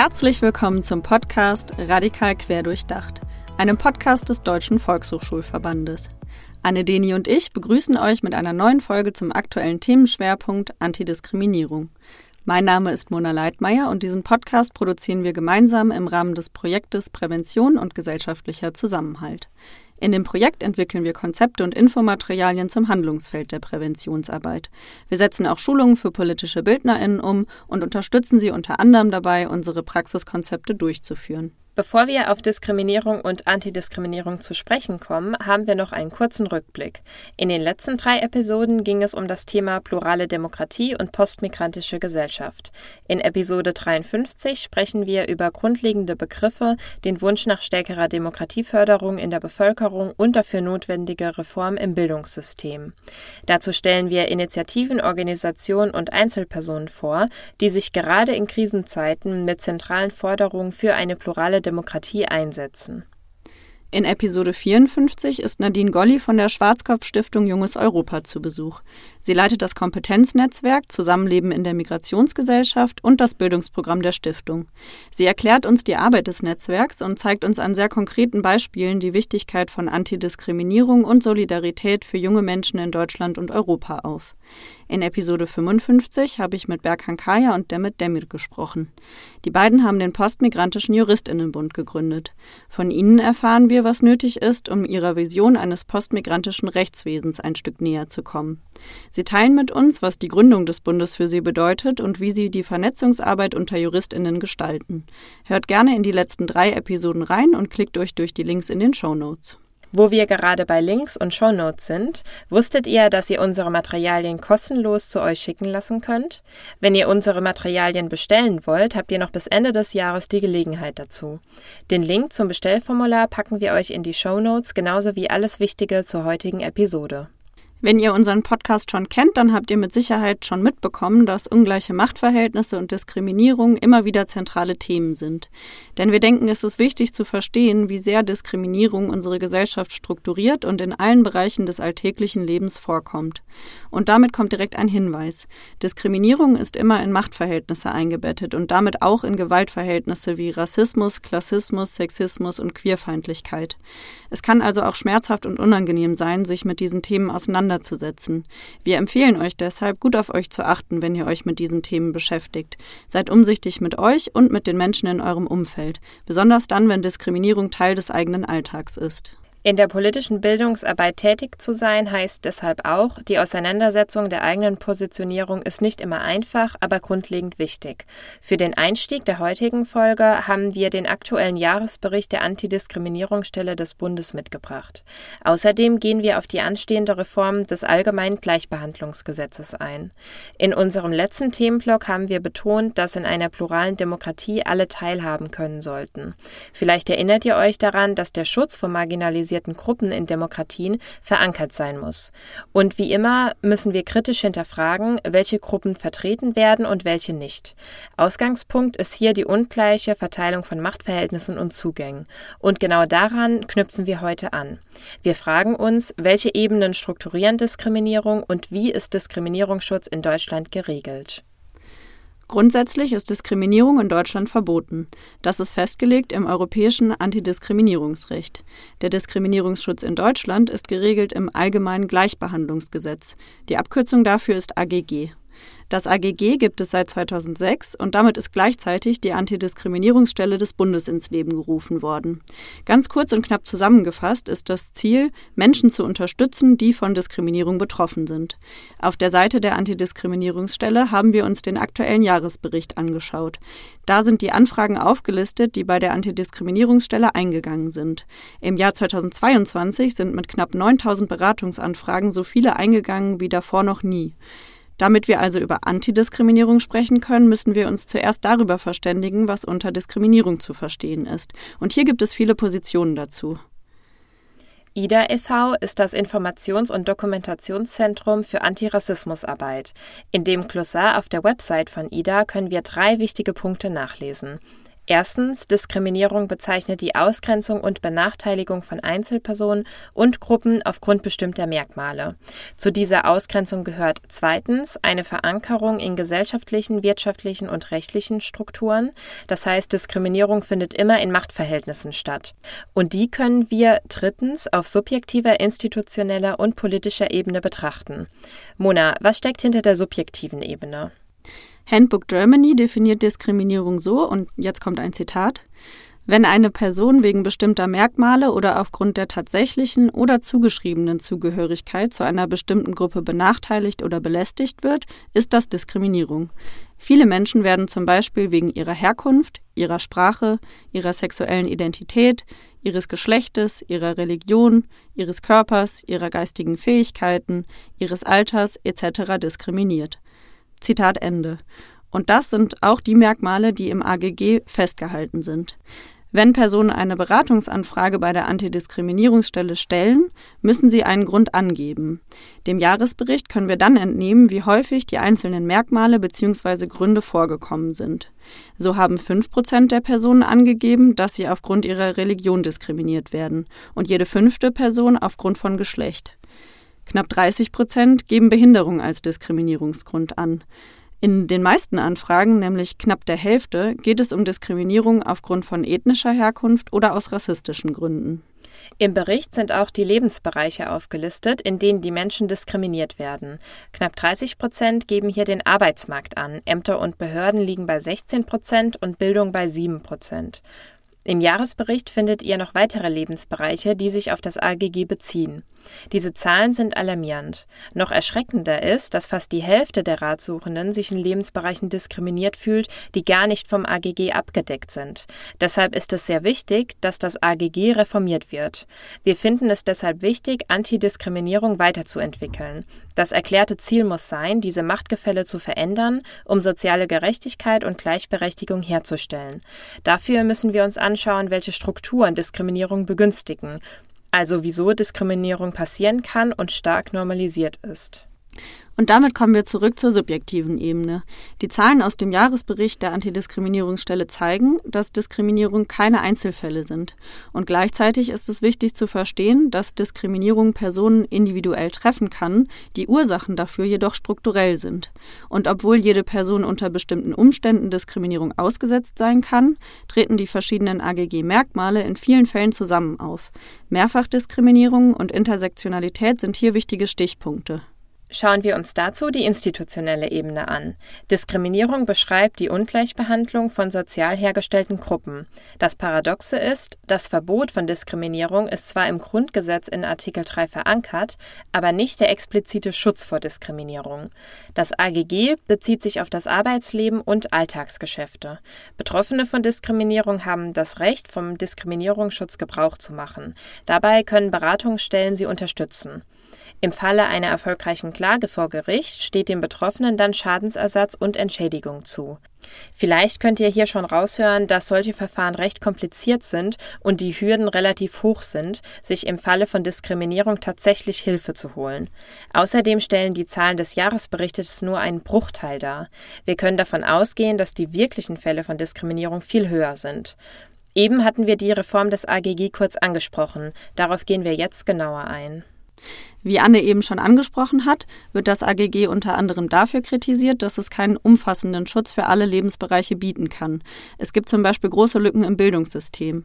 Herzlich willkommen zum Podcast Radikal Querdurchdacht, einem Podcast des Deutschen Volkshochschulverbandes. Anne Deni und ich begrüßen euch mit einer neuen Folge zum aktuellen Themenschwerpunkt Antidiskriminierung. Mein Name ist Mona Leitmeier und diesen Podcast produzieren wir gemeinsam im Rahmen des Projektes Prävention und gesellschaftlicher Zusammenhalt. In dem Projekt entwickeln wir Konzepte und Infomaterialien zum Handlungsfeld der Präventionsarbeit. Wir setzen auch Schulungen für politische Bildnerinnen um und unterstützen sie unter anderem dabei, unsere Praxiskonzepte durchzuführen. Bevor wir auf Diskriminierung und Antidiskriminierung zu sprechen kommen, haben wir noch einen kurzen Rückblick. In den letzten drei Episoden ging es um das Thema plurale Demokratie und postmigrantische Gesellschaft. In Episode 53 sprechen wir über grundlegende Begriffe, den Wunsch nach stärkerer Demokratieförderung in der Bevölkerung und dafür notwendige Reform im Bildungssystem. Dazu stellen wir Initiativen, Organisationen und Einzelpersonen vor, die sich gerade in Krisenzeiten mit zentralen Forderungen für eine plurale Demokratie einsetzen. In Episode 54 ist Nadine Golli von der Schwarzkopf Stiftung Junges Europa zu Besuch. Sie leitet das Kompetenznetzwerk Zusammenleben in der Migrationsgesellschaft und das Bildungsprogramm der Stiftung. Sie erklärt uns die Arbeit des Netzwerks und zeigt uns an sehr konkreten Beispielen die Wichtigkeit von Antidiskriminierung und Solidarität für junge Menschen in Deutschland und Europa auf. In Episode 55 habe ich mit Berkan Kaya und Demet Demir gesprochen. Die beiden haben den Postmigrantischen Juristinnenbund gegründet. Von ihnen erfahren wir, was nötig ist, um ihrer Vision eines postmigrantischen Rechtswesens ein Stück näher zu kommen. Sie teilen mit uns, was die Gründung des Bundes für sie bedeutet und wie sie die Vernetzungsarbeit unter Juristinnen gestalten. Hört gerne in die letzten drei Episoden rein und klickt euch durch die Links in den Show Notes. Wo wir gerade bei Links und Shownotes sind, wusstet ihr, dass ihr unsere Materialien kostenlos zu euch schicken lassen könnt? Wenn ihr unsere Materialien bestellen wollt, habt ihr noch bis Ende des Jahres die Gelegenheit dazu. Den Link zum Bestellformular packen wir euch in die Shownotes, genauso wie alles Wichtige zur heutigen Episode. Wenn ihr unseren Podcast schon kennt, dann habt ihr mit Sicherheit schon mitbekommen, dass ungleiche Machtverhältnisse und Diskriminierung immer wieder zentrale Themen sind. Denn wir denken, es ist wichtig zu verstehen, wie sehr Diskriminierung unsere Gesellschaft strukturiert und in allen Bereichen des alltäglichen Lebens vorkommt. Und damit kommt direkt ein Hinweis. Diskriminierung ist immer in Machtverhältnisse eingebettet und damit auch in Gewaltverhältnisse wie Rassismus, Klassismus, Sexismus und Queerfeindlichkeit. Es kann also auch schmerzhaft und unangenehm sein, sich mit diesen Themen auseinanderzusetzen auseinanderzusetzen. Wir empfehlen euch deshalb, gut auf euch zu achten, wenn ihr euch mit diesen Themen beschäftigt. Seid umsichtig mit euch und mit den Menschen in eurem Umfeld, besonders dann, wenn Diskriminierung Teil des eigenen Alltags ist. In der politischen Bildungsarbeit tätig zu sein, heißt deshalb auch, die Auseinandersetzung der eigenen Positionierung ist nicht immer einfach, aber grundlegend wichtig. Für den Einstieg der heutigen Folge haben wir den aktuellen Jahresbericht der Antidiskriminierungsstelle des Bundes mitgebracht. Außerdem gehen wir auf die anstehende Reform des Allgemeinen Gleichbehandlungsgesetzes ein. In unserem letzten Themenblock haben wir betont, dass in einer pluralen Demokratie alle teilhaben können sollten. Vielleicht erinnert ihr euch daran, dass der Schutz vor Marginalisierung marginalisierten Gruppen in Demokratien verankert sein muss. Und wie immer müssen wir kritisch hinterfragen, welche Gruppen vertreten werden und welche nicht. Ausgangspunkt ist hier die ungleiche Verteilung von Machtverhältnissen und Zugängen. Und genau daran knüpfen wir heute an. Wir fragen uns, welche Ebenen strukturieren Diskriminierung und wie ist Diskriminierungsschutz in Deutschland geregelt? Grundsätzlich ist Diskriminierung in Deutschland verboten. Das ist festgelegt im europäischen Antidiskriminierungsrecht. Der Diskriminierungsschutz in Deutschland ist geregelt im Allgemeinen Gleichbehandlungsgesetz. Die Abkürzung dafür ist AGG. Das AGG gibt es seit 2006 und damit ist gleichzeitig die Antidiskriminierungsstelle des Bundes ins Leben gerufen worden. Ganz kurz und knapp zusammengefasst ist das Ziel, Menschen zu unterstützen, die von Diskriminierung betroffen sind. Auf der Seite der Antidiskriminierungsstelle haben wir uns den aktuellen Jahresbericht angeschaut. Da sind die Anfragen aufgelistet, die bei der Antidiskriminierungsstelle eingegangen sind. Im Jahr 2022 sind mit knapp 9000 Beratungsanfragen so viele eingegangen wie davor noch nie. Damit wir also über Antidiskriminierung sprechen können, müssen wir uns zuerst darüber verständigen, was unter Diskriminierung zu verstehen ist. Und hier gibt es viele Positionen dazu. IDA e.V. ist das Informations- und Dokumentationszentrum für Antirassismusarbeit. In dem Glossar auf der Website von IDA können wir drei wichtige Punkte nachlesen. Erstens, Diskriminierung bezeichnet die Ausgrenzung und Benachteiligung von Einzelpersonen und Gruppen aufgrund bestimmter Merkmale. Zu dieser Ausgrenzung gehört zweitens eine Verankerung in gesellschaftlichen, wirtschaftlichen und rechtlichen Strukturen. Das heißt, Diskriminierung findet immer in Machtverhältnissen statt. Und die können wir drittens auf subjektiver, institutioneller und politischer Ebene betrachten. Mona, was steckt hinter der subjektiven Ebene? Handbook Germany definiert Diskriminierung so, und jetzt kommt ein Zitat, wenn eine Person wegen bestimmter Merkmale oder aufgrund der tatsächlichen oder zugeschriebenen Zugehörigkeit zu einer bestimmten Gruppe benachteiligt oder belästigt wird, ist das Diskriminierung. Viele Menschen werden zum Beispiel wegen ihrer Herkunft, ihrer Sprache, ihrer sexuellen Identität, ihres Geschlechtes, ihrer Religion, ihres Körpers, ihrer geistigen Fähigkeiten, ihres Alters etc. diskriminiert. Zitat Ende. Und das sind auch die Merkmale, die im AGG festgehalten sind. Wenn Personen eine Beratungsanfrage bei der Antidiskriminierungsstelle stellen, müssen sie einen Grund angeben. Dem Jahresbericht können wir dann entnehmen, wie häufig die einzelnen Merkmale bzw. Gründe vorgekommen sind. So haben 5% der Personen angegeben, dass sie aufgrund ihrer Religion diskriminiert werden und jede fünfte Person aufgrund von Geschlecht. Knapp 30 Prozent geben Behinderung als Diskriminierungsgrund an. In den meisten Anfragen, nämlich knapp der Hälfte, geht es um Diskriminierung aufgrund von ethnischer Herkunft oder aus rassistischen Gründen. Im Bericht sind auch die Lebensbereiche aufgelistet, in denen die Menschen diskriminiert werden. Knapp 30 Prozent geben hier den Arbeitsmarkt an. Ämter und Behörden liegen bei 16 Prozent und Bildung bei 7 Prozent. Im Jahresbericht findet ihr noch weitere Lebensbereiche, die sich auf das AGG beziehen. Diese Zahlen sind alarmierend. Noch erschreckender ist, dass fast die Hälfte der Ratsuchenden sich in Lebensbereichen diskriminiert fühlt, die gar nicht vom AGG abgedeckt sind. Deshalb ist es sehr wichtig, dass das AGG reformiert wird. Wir finden es deshalb wichtig, Antidiskriminierung weiterzuentwickeln. Das erklärte Ziel muss sein, diese Machtgefälle zu verändern, um soziale Gerechtigkeit und Gleichberechtigung herzustellen. Dafür müssen wir uns anschauen, welche Strukturen Diskriminierung begünstigen also wieso Diskriminierung passieren kann und stark normalisiert ist. Und damit kommen wir zurück zur subjektiven Ebene. Die Zahlen aus dem Jahresbericht der Antidiskriminierungsstelle zeigen, dass Diskriminierung keine Einzelfälle sind. Und gleichzeitig ist es wichtig zu verstehen, dass Diskriminierung Personen individuell treffen kann, die Ursachen dafür jedoch strukturell sind. Und obwohl jede Person unter bestimmten Umständen Diskriminierung ausgesetzt sein kann, treten die verschiedenen AGG-Merkmale in vielen Fällen zusammen auf. Mehrfachdiskriminierung und Intersektionalität sind hier wichtige Stichpunkte. Schauen wir uns dazu die institutionelle Ebene an. Diskriminierung beschreibt die Ungleichbehandlung von sozial hergestellten Gruppen. Das Paradoxe ist, das Verbot von Diskriminierung ist zwar im Grundgesetz in Artikel 3 verankert, aber nicht der explizite Schutz vor Diskriminierung. Das AGG bezieht sich auf das Arbeitsleben und Alltagsgeschäfte. Betroffene von Diskriminierung haben das Recht, vom Diskriminierungsschutz Gebrauch zu machen. Dabei können Beratungsstellen sie unterstützen. Im Falle einer erfolgreichen Klage vor Gericht steht dem Betroffenen dann Schadensersatz und Entschädigung zu. Vielleicht könnt ihr hier schon raushören, dass solche Verfahren recht kompliziert sind und die Hürden relativ hoch sind, sich im Falle von Diskriminierung tatsächlich Hilfe zu holen. Außerdem stellen die Zahlen des Jahresberichtes nur einen Bruchteil dar. Wir können davon ausgehen, dass die wirklichen Fälle von Diskriminierung viel höher sind. Eben hatten wir die Reform des AGG kurz angesprochen. Darauf gehen wir jetzt genauer ein. Wie Anne eben schon angesprochen hat, wird das AGG unter anderem dafür kritisiert, dass es keinen umfassenden Schutz für alle Lebensbereiche bieten kann. Es gibt zum Beispiel große Lücken im Bildungssystem.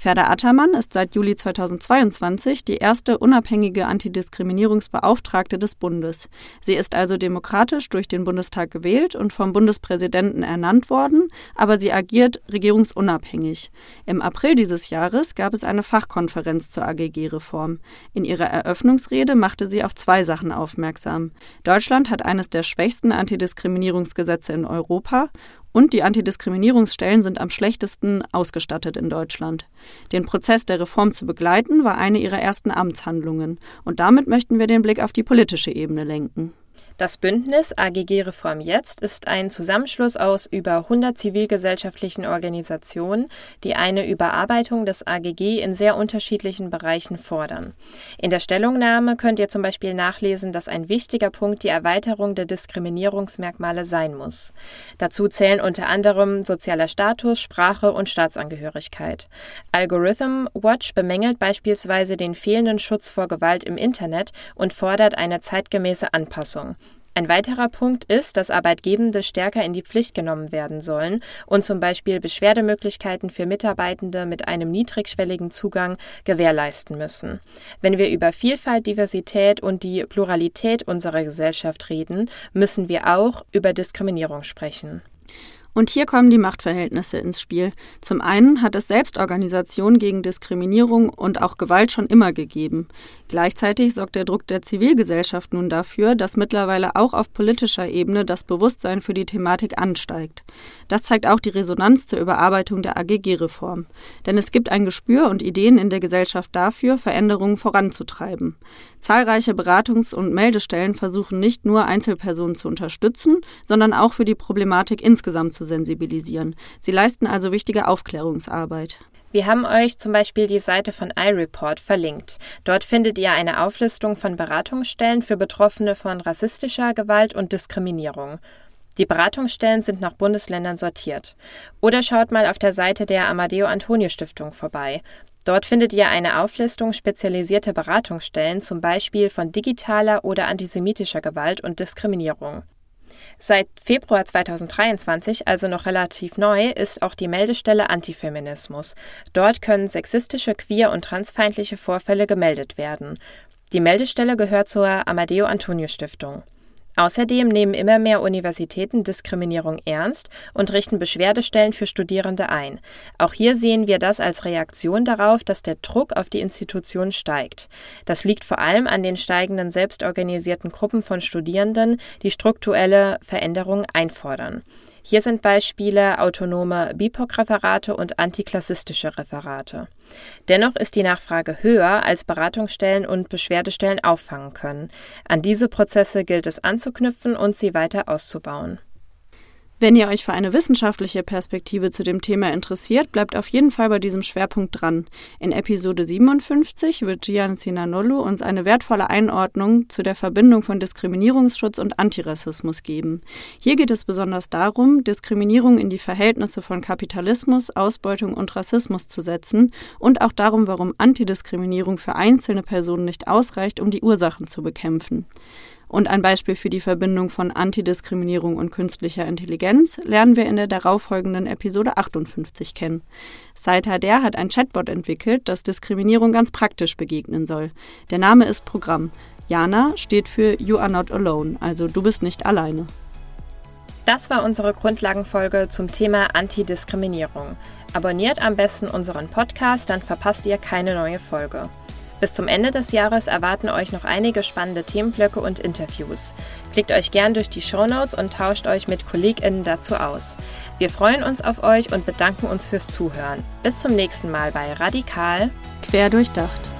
Ferda Attermann ist seit Juli 2022 die erste unabhängige Antidiskriminierungsbeauftragte des Bundes. Sie ist also demokratisch durch den Bundestag gewählt und vom Bundespräsidenten ernannt worden, aber sie agiert regierungsunabhängig. Im April dieses Jahres gab es eine Fachkonferenz zur AGG-Reform. In ihrer Eröffnungsrede machte sie auf zwei Sachen aufmerksam. Deutschland hat eines der schwächsten Antidiskriminierungsgesetze in Europa und die Antidiskriminierungsstellen sind am schlechtesten ausgestattet in Deutschland. Den Prozess der Reform zu begleiten, war eine ihrer ersten Amtshandlungen. Und damit möchten wir den Blick auf die politische Ebene lenken. Das Bündnis AGG Reform Jetzt ist ein Zusammenschluss aus über 100 zivilgesellschaftlichen Organisationen, die eine Überarbeitung des AGG in sehr unterschiedlichen Bereichen fordern. In der Stellungnahme könnt ihr zum Beispiel nachlesen, dass ein wichtiger Punkt die Erweiterung der Diskriminierungsmerkmale sein muss. Dazu zählen unter anderem sozialer Status, Sprache und Staatsangehörigkeit. Algorithm Watch bemängelt beispielsweise den fehlenden Schutz vor Gewalt im Internet und fordert eine zeitgemäße Anpassung. Ein weiterer Punkt ist, dass Arbeitgebende stärker in die Pflicht genommen werden sollen und zum Beispiel Beschwerdemöglichkeiten für Mitarbeitende mit einem niedrigschwelligen Zugang gewährleisten müssen. Wenn wir über Vielfalt, Diversität und die Pluralität unserer Gesellschaft reden, müssen wir auch über Diskriminierung sprechen. Und hier kommen die Machtverhältnisse ins Spiel. Zum einen hat es Selbstorganisation gegen Diskriminierung und auch Gewalt schon immer gegeben. Gleichzeitig sorgt der Druck der Zivilgesellschaft nun dafür, dass mittlerweile auch auf politischer Ebene das Bewusstsein für die Thematik ansteigt. Das zeigt auch die Resonanz zur Überarbeitung der AGG-Reform. Denn es gibt ein Gespür und Ideen in der Gesellschaft dafür, Veränderungen voranzutreiben. Zahlreiche Beratungs- und Meldestellen versuchen nicht nur Einzelpersonen zu unterstützen, sondern auch für die Problematik insgesamt zu sensibilisieren. Sie leisten also wichtige Aufklärungsarbeit. Wir haben euch zum Beispiel die Seite von iReport verlinkt. Dort findet ihr eine Auflistung von Beratungsstellen für Betroffene von rassistischer Gewalt und Diskriminierung. Die Beratungsstellen sind nach Bundesländern sortiert. Oder schaut mal auf der Seite der Amadeo Antonio Stiftung vorbei. Dort findet ihr eine Auflistung spezialisierter Beratungsstellen, zum Beispiel von digitaler oder antisemitischer Gewalt und Diskriminierung. Seit Februar 2023, also noch relativ neu, ist auch die Meldestelle Antifeminismus. Dort können sexistische, queer und transfeindliche Vorfälle gemeldet werden. Die Meldestelle gehört zur Amadeo Antonio Stiftung. Außerdem nehmen immer mehr Universitäten Diskriminierung ernst und richten Beschwerdestellen für Studierende ein. Auch hier sehen wir das als Reaktion darauf, dass der Druck auf die Institution steigt. Das liegt vor allem an den steigenden selbstorganisierten Gruppen von Studierenden, die strukturelle Veränderungen einfordern. Hier sind Beispiele autonome BIPOC-Referate und antiklassistische Referate. Dennoch ist die Nachfrage höher, als Beratungsstellen und Beschwerdestellen auffangen können. An diese Prozesse gilt es anzuknüpfen und sie weiter auszubauen. Wenn ihr euch für eine wissenschaftliche Perspektive zu dem Thema interessiert, bleibt auf jeden Fall bei diesem Schwerpunkt dran. In Episode 57 wird Gian Sinanolu uns eine wertvolle Einordnung zu der Verbindung von Diskriminierungsschutz und Antirassismus geben. Hier geht es besonders darum, Diskriminierung in die Verhältnisse von Kapitalismus, Ausbeutung und Rassismus zu setzen und auch darum, warum Antidiskriminierung für einzelne Personen nicht ausreicht, um die Ursachen zu bekämpfen. Und ein Beispiel für die Verbindung von Antidiskriminierung und künstlicher Intelligenz lernen wir in der darauffolgenden Episode 58 kennen. Saitader hat ein Chatbot entwickelt, das Diskriminierung ganz praktisch begegnen soll. Der Name ist Programm. Jana steht für You are not alone, also du bist nicht alleine. Das war unsere Grundlagenfolge zum Thema Antidiskriminierung. Abonniert am besten unseren Podcast, dann verpasst ihr keine neue Folge. Bis zum Ende des Jahres erwarten euch noch einige spannende Themenblöcke und Interviews. Klickt euch gern durch die Shownotes und tauscht euch mit KollegInnen dazu aus. Wir freuen uns auf euch und bedanken uns fürs Zuhören. Bis zum nächsten Mal bei Radikal Quer durchdacht.